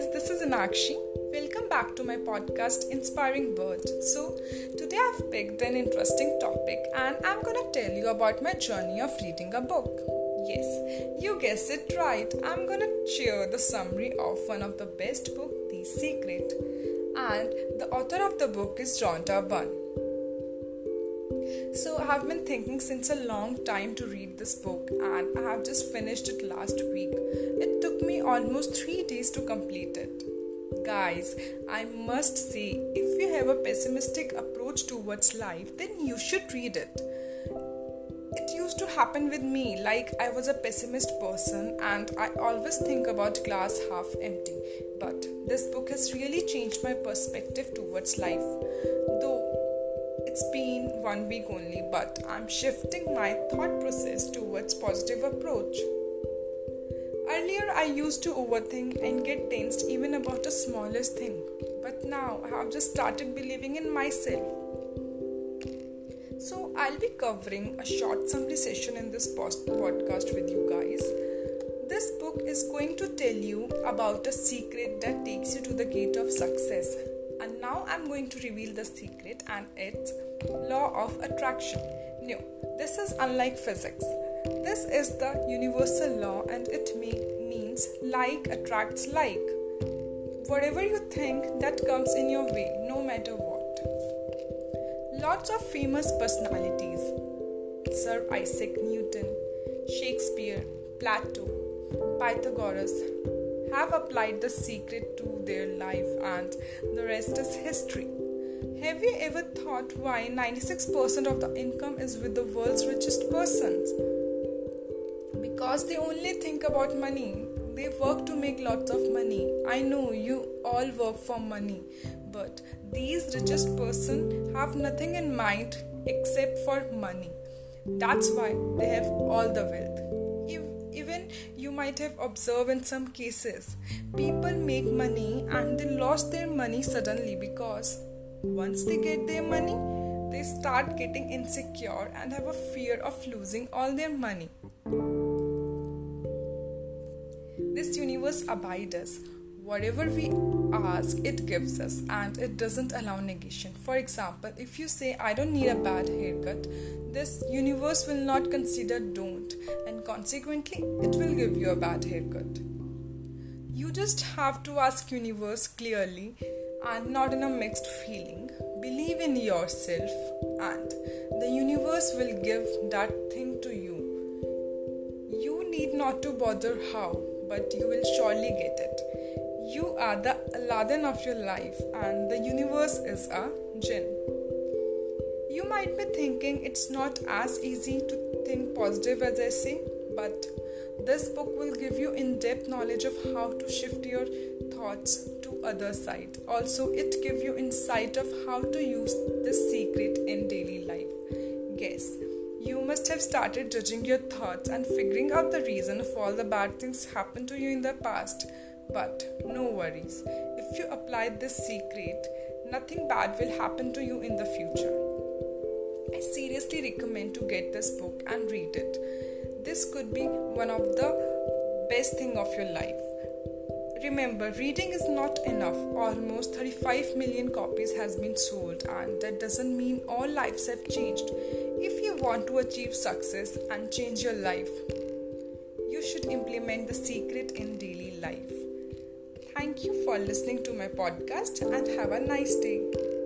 Meenakshi. Welcome back to my podcast Inspiring Words. So, today I've picked an interesting topic and I'm gonna tell you about my journey of reading a book. Yes, you guessed it right. I'm gonna share the summary of one of the best book, The Secret. And the author of the book is Rhonda Byrne. So, I have been thinking since a long time to read this book, and I have just finished it last week. It took me almost three days to complete it. Guys, I must say, if you have a pessimistic approach towards life, then you should read it. It used to happen with me, like I was a pessimist person and I always think about glass half empty. But this book has really changed my perspective towards life. Though it's been one week only, but I'm shifting my thought process towards positive approach. Earlier, I used to overthink and get tensed even about the smallest thing, but now I have just started believing in myself. So, I'll be covering a short summary session in this post- podcast with you guys. This book is going to tell you about a secret that takes you to the gate of success. And now I'm going to reveal the secret and its law of attraction. No, this is unlike physics. This is the universal law and it me- means like attracts like. Whatever you think, that comes in your way, no matter what. Lots of famous personalities Sir Isaac Newton, Shakespeare, Plato, Pythagoras have applied the secret to their life, and the rest is history. Have you ever thought why 96% of the income is with the world's richest persons? Because they only think about money. They work to make lots of money. I know you all work for money, but these richest person have nothing in mind except for money. That's why they have all the wealth. You might have observed in some cases, people make money and they lost their money suddenly because once they get their money, they start getting insecure and have a fear of losing all their money. This universe abides us. Whatever we ask, it gives us, and it doesn't allow negation. For example, if you say, I don't need a bad haircut, this universe will not consider don't, and consequently, it will give you a bad haircut. You just have to ask universe clearly and not in a mixed feeling. Believe in yourself, and the universe will give that thing to you. You need not to bother how, but you will surely get it. You are the Aladdin of your life, and the universe is a jinn. You might be thinking it's not as easy to think positive as I say, but this book will give you in-depth knowledge of how to shift your thoughts to other side. Also, it give you insight of how to use this secret in daily life. Guess you must have started judging your thoughts and figuring out the reason of all the bad things happened to you in the past. But no worries. If you apply this secret, nothing bad will happen to you in the future. I seriously recommend to get this book and read it. This could be one of the best thing of your life. Remember, reading is not enough. Almost 35 million copies has been sold and that doesn't mean all lives have changed. If you want to achieve success and change your life, you should implement the secret in daily life. Thank you for listening to my podcast and have a nice day.